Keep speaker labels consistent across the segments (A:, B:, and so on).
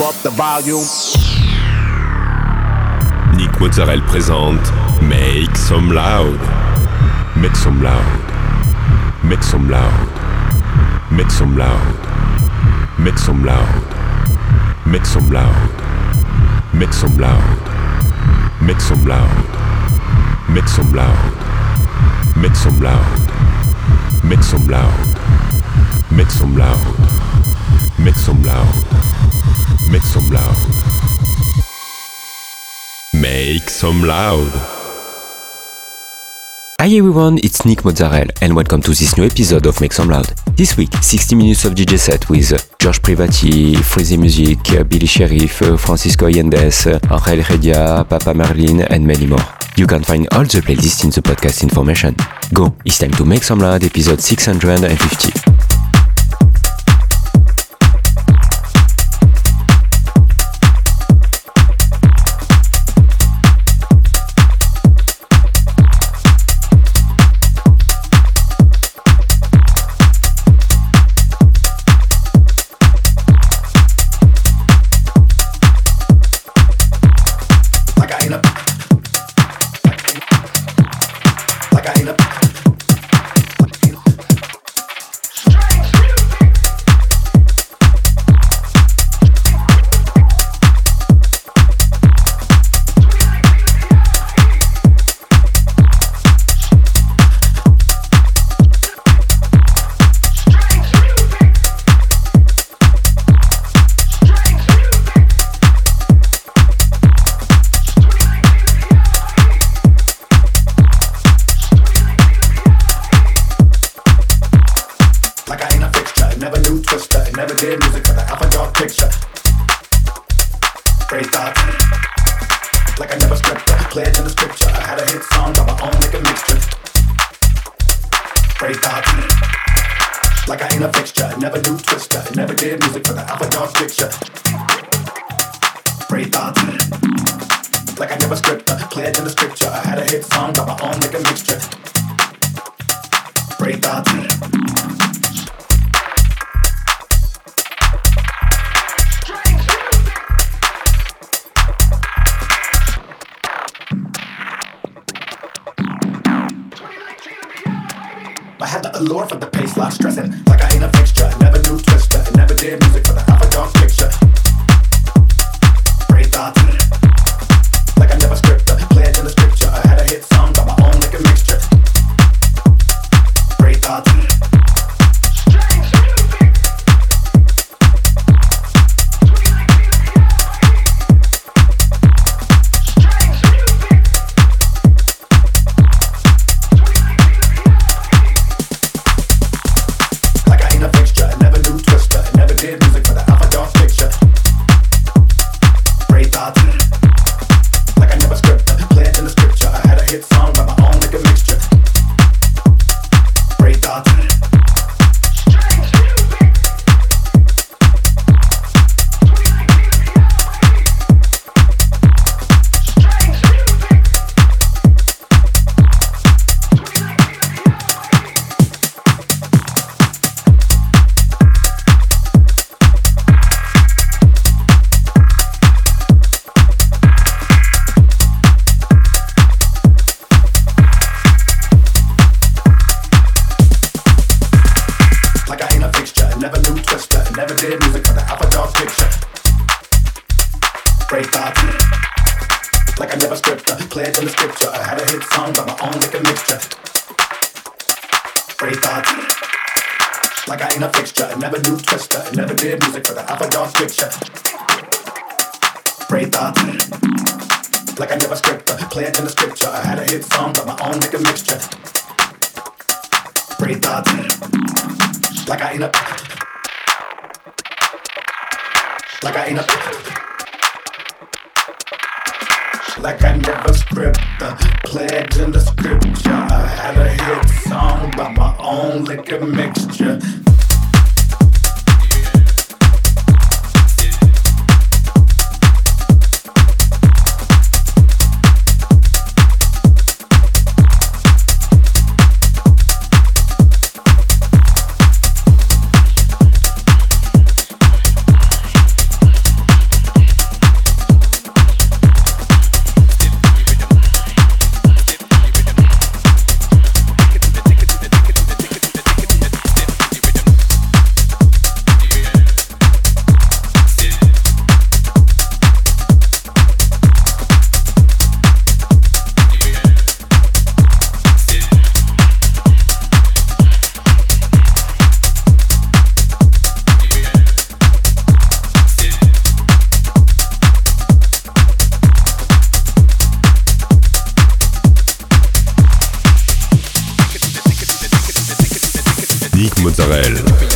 A: up the volume.
B: Nick Mozzarella présente Make Some Loud. Make Some Loud. Make Some Loud. Make Some Loud. Make Some Loud. Make Some Loud. Make Some Loud. Make Some Loud. Make Some Loud. Make Some Loud. Make Some Loud. Make Some Loud. Make Some Loud. Make Some Loud. Make Some Loud.
C: Hi everyone, it's Nick Mozzarella and welcome to this new episode of Make Some Loud. This week, 60 minutes of DJ set with George Privati, Freezy Music, Billy Sheriff, Francisco Yendes, Angel Redia, Papa Merlin and many more. You can find all the playlists in the podcast information. Go, it's time to Make Some Loud episode 650.
B: day music for the half a picture. Pray thoughts. Like I never scripted, I pledge in the scripture.
A: I had a hit song by my own a mixture. Pray thoughts. Like I ain't a fixture, never do twister. Never did music for the half a picture. Mozzarella.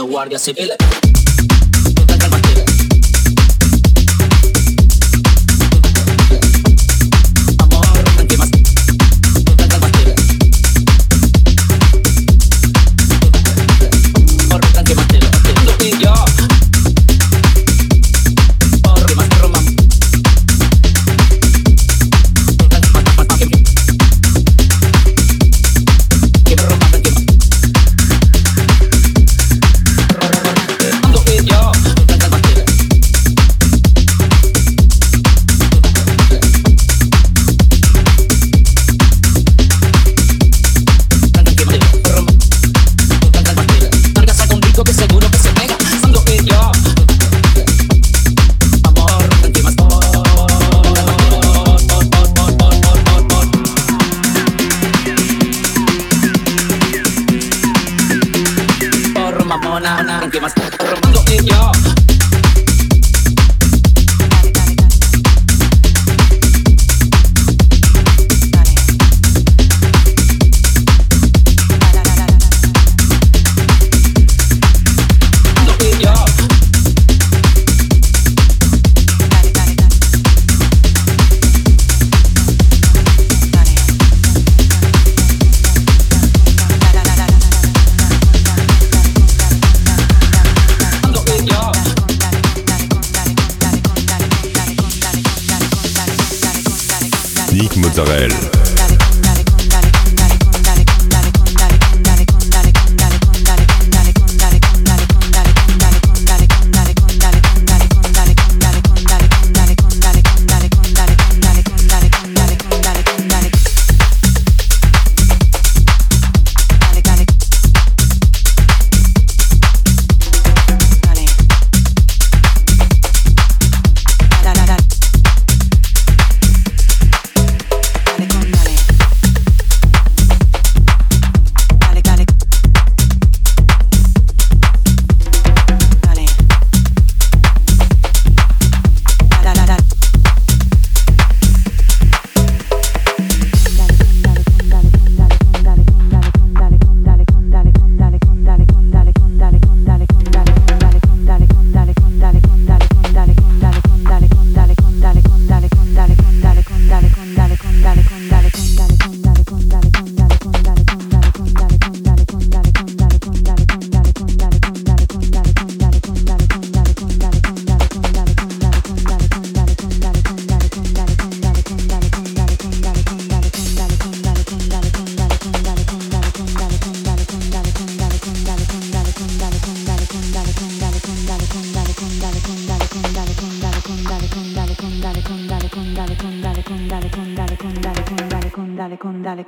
A: la Guardia Civil.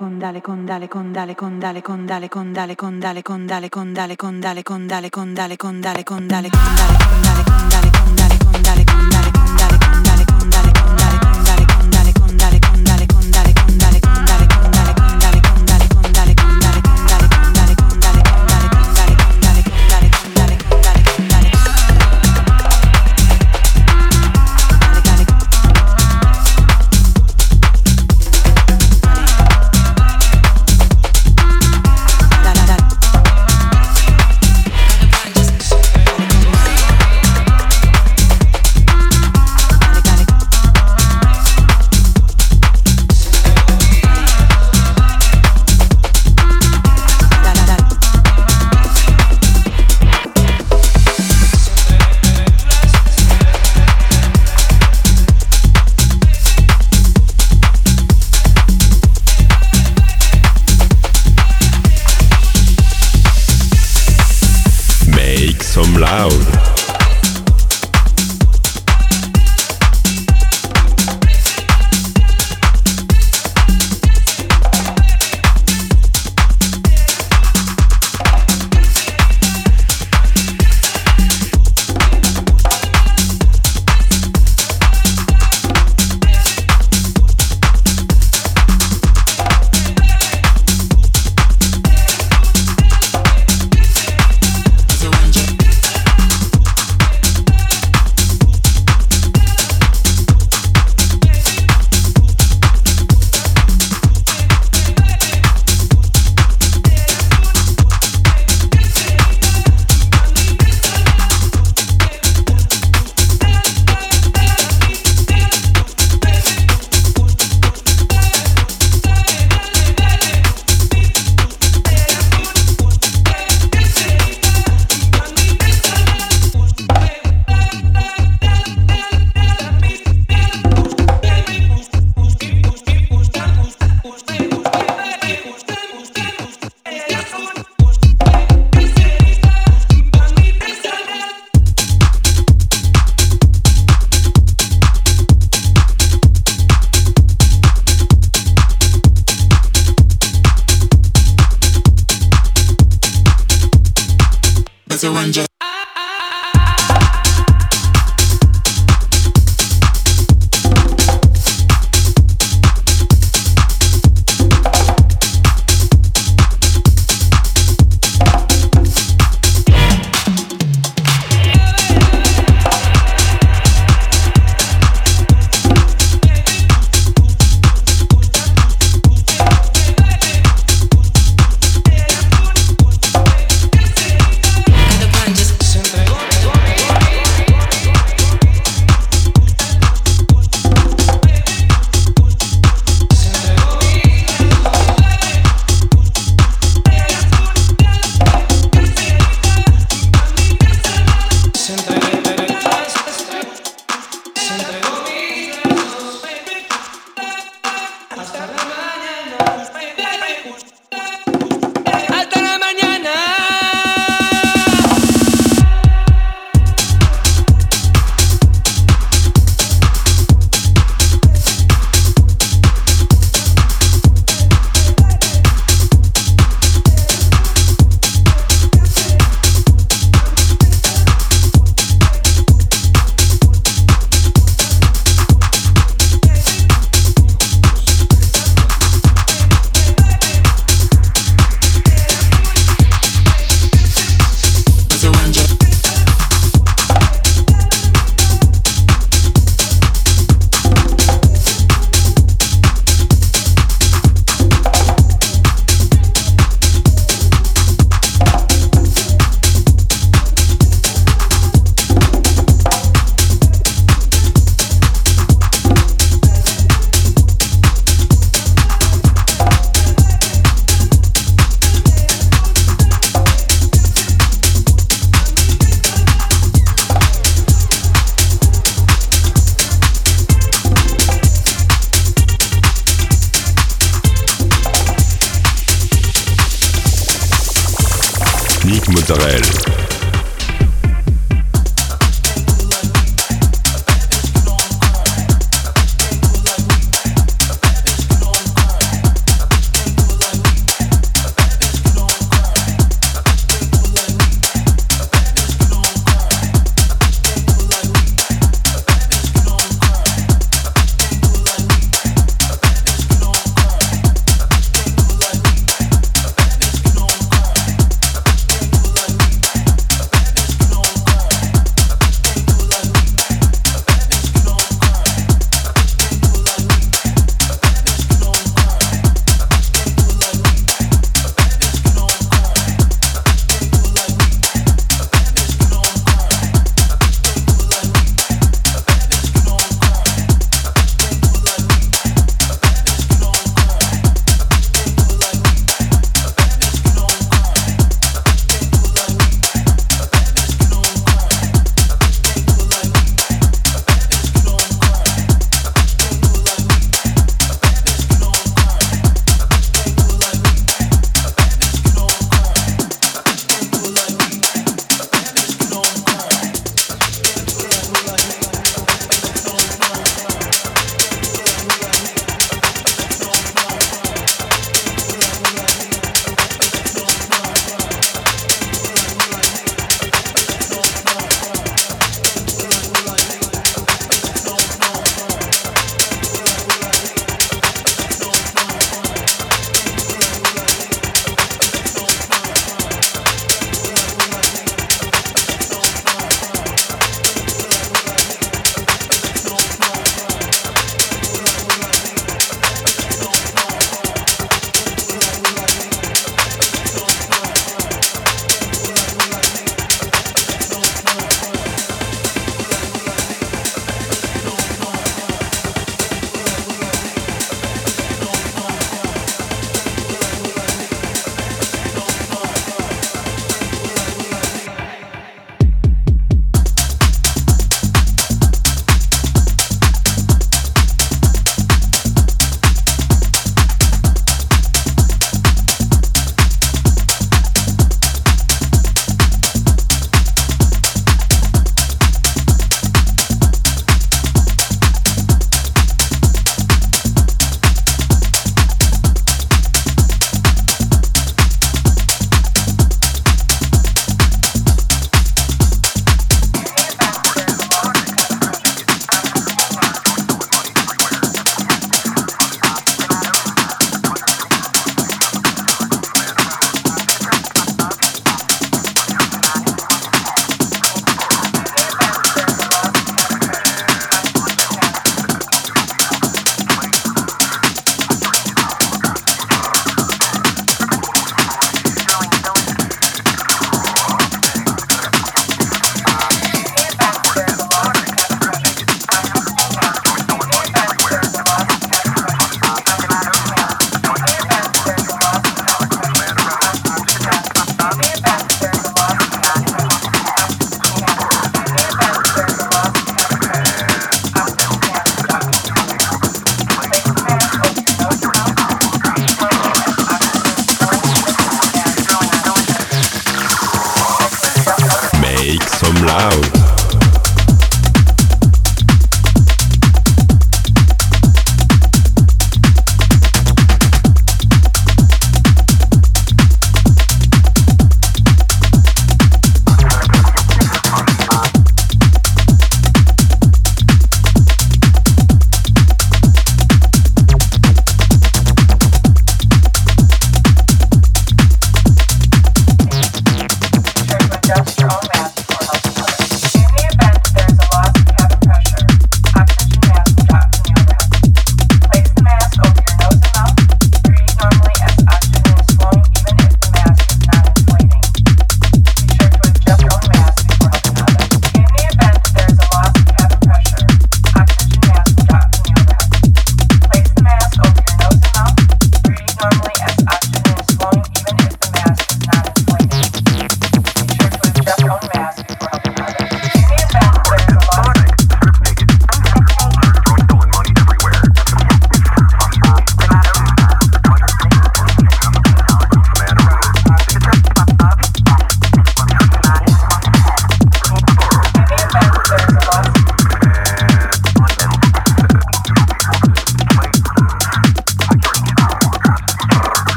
A: Los guardias civiles
D: condale condale condale condale condale condale condale condale condale condale condale condale condale condale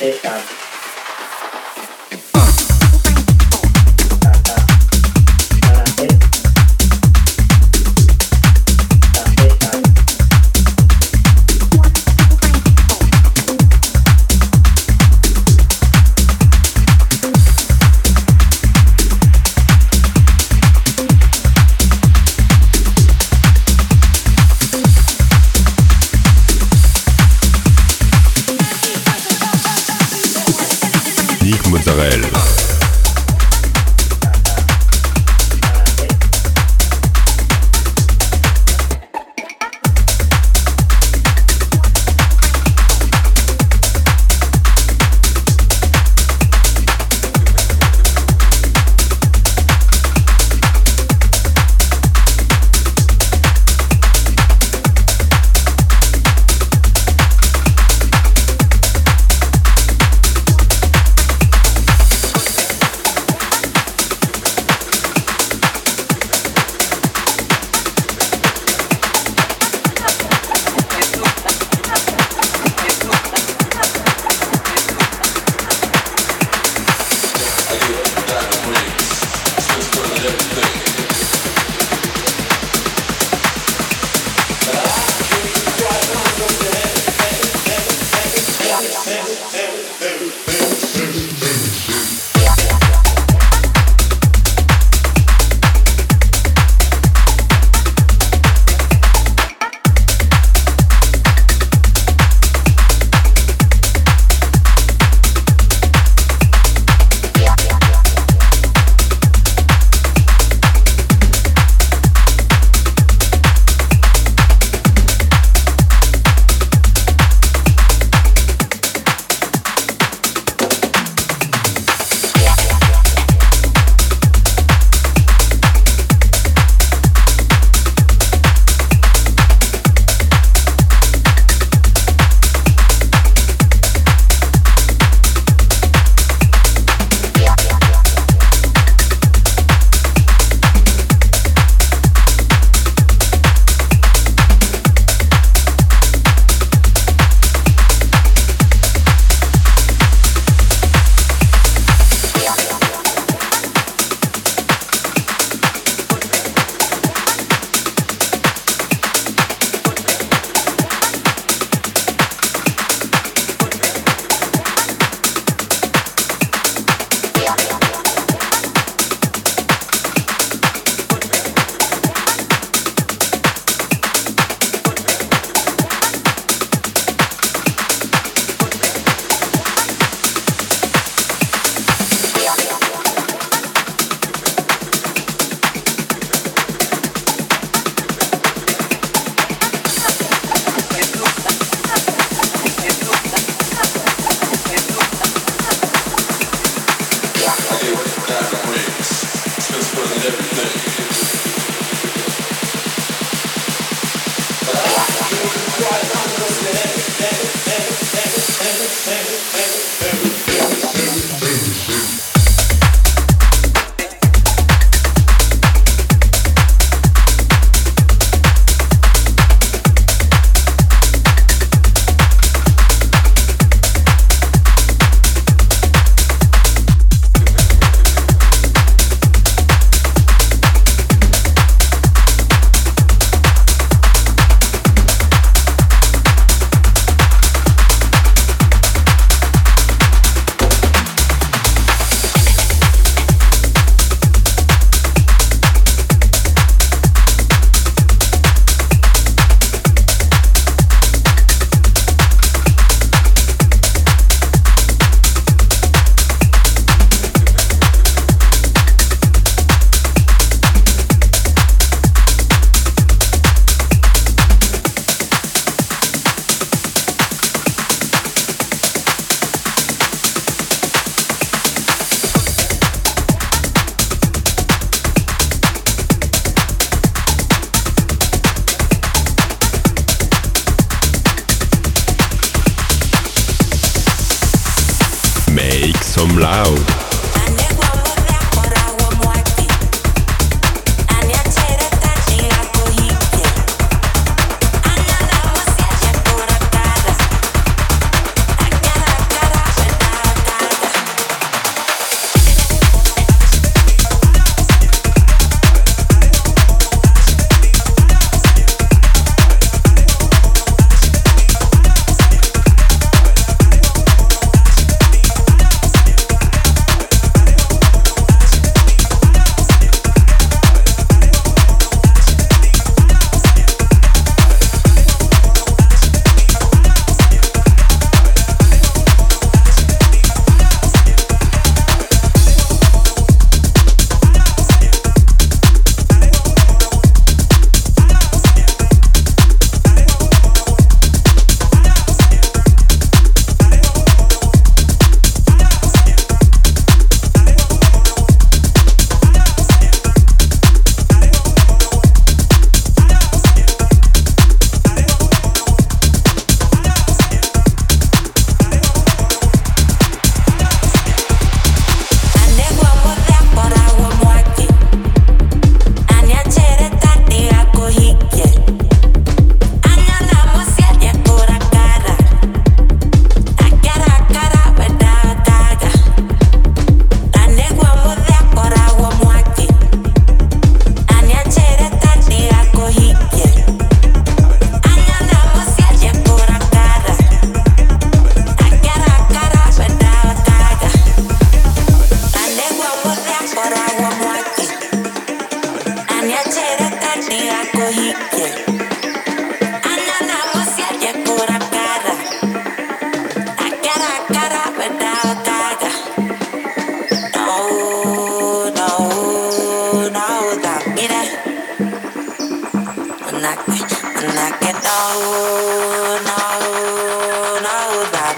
E: pecado.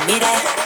E: need
B: it.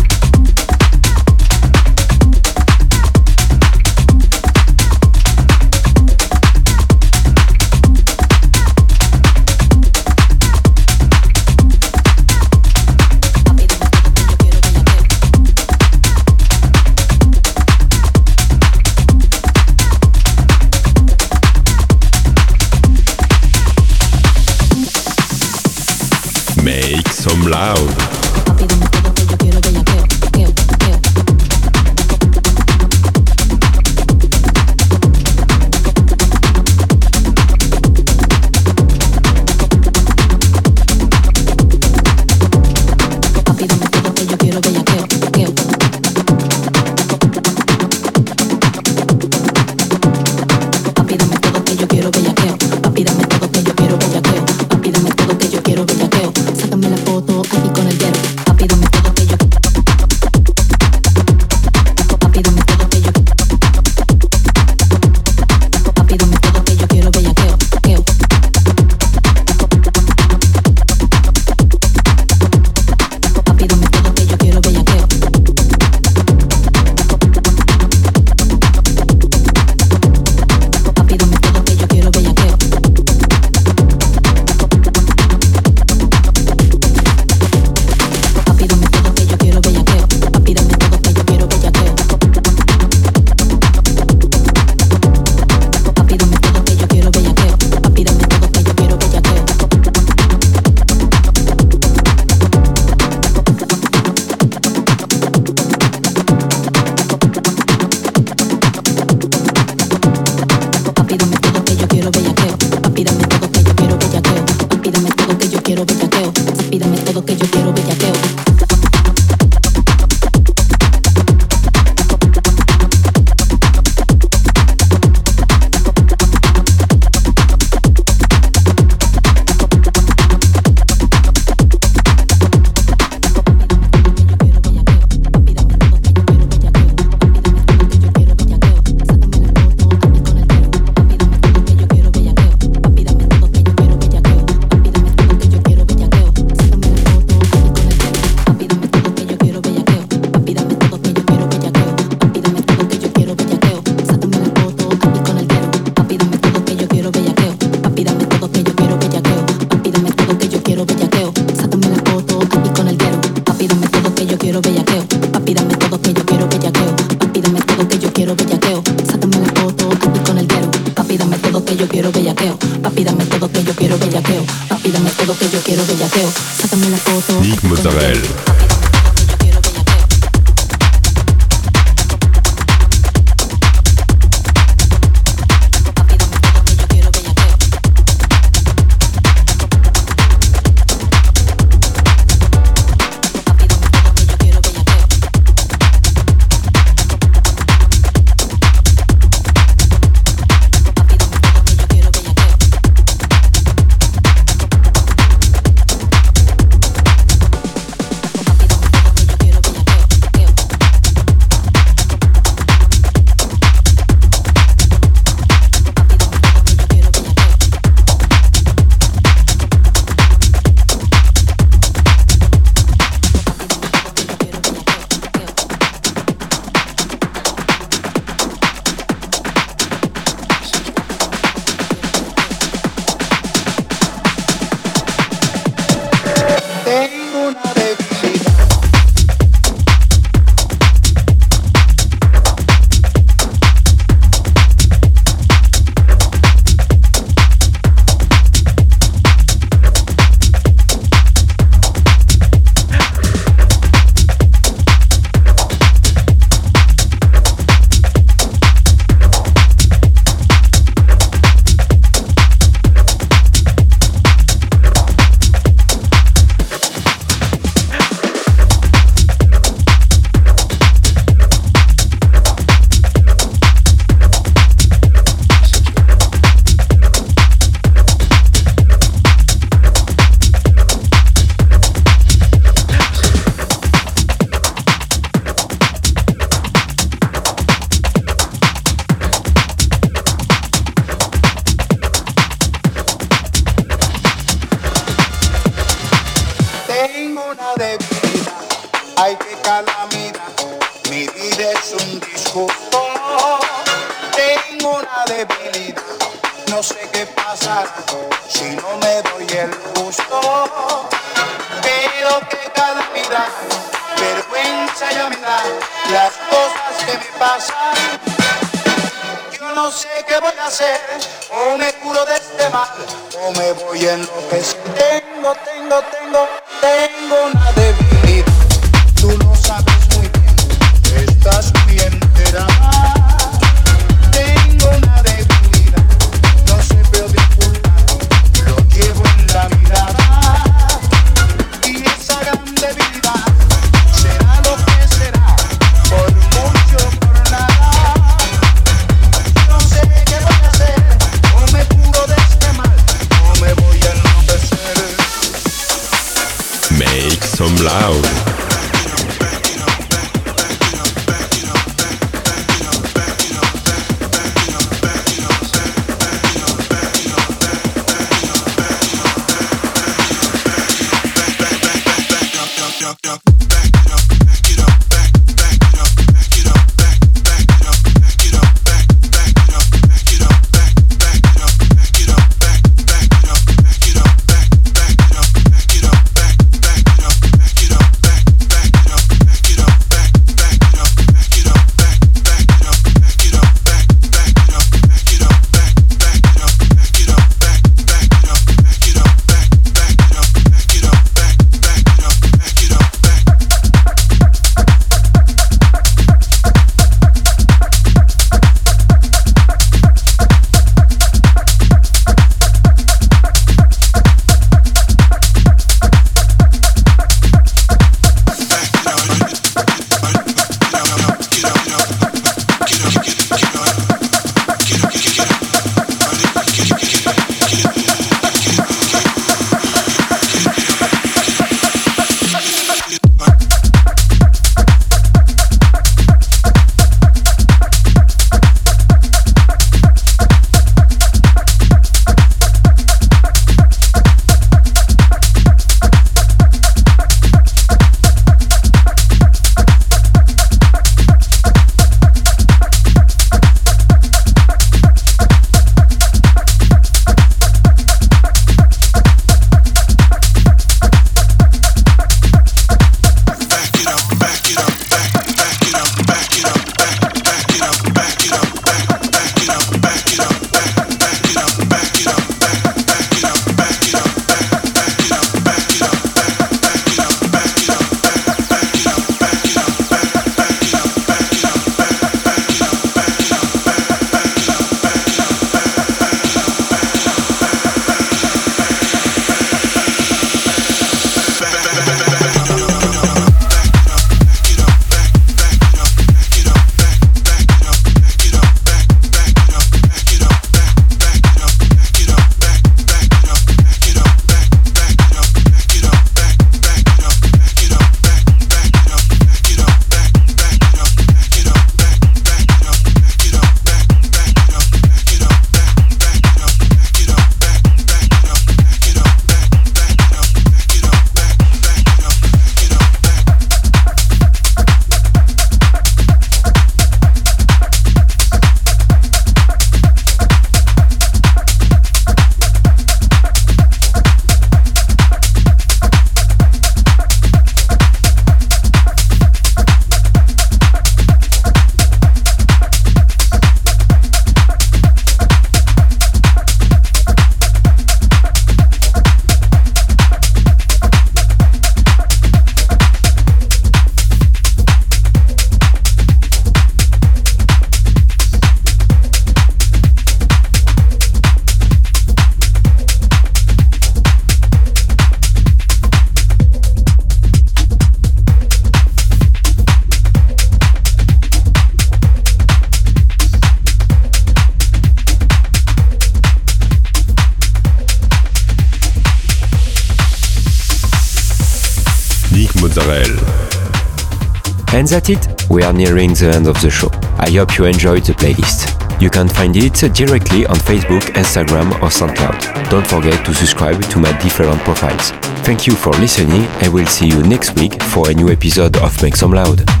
F: And that's it. We are nearing the end of the show. I hope you enjoyed the playlist. You can find it directly on Facebook, Instagram, or SoundCloud. Don't forget to subscribe to my different profiles. Thank you for listening, and we'll see you next week for a new episode of Make Some Loud.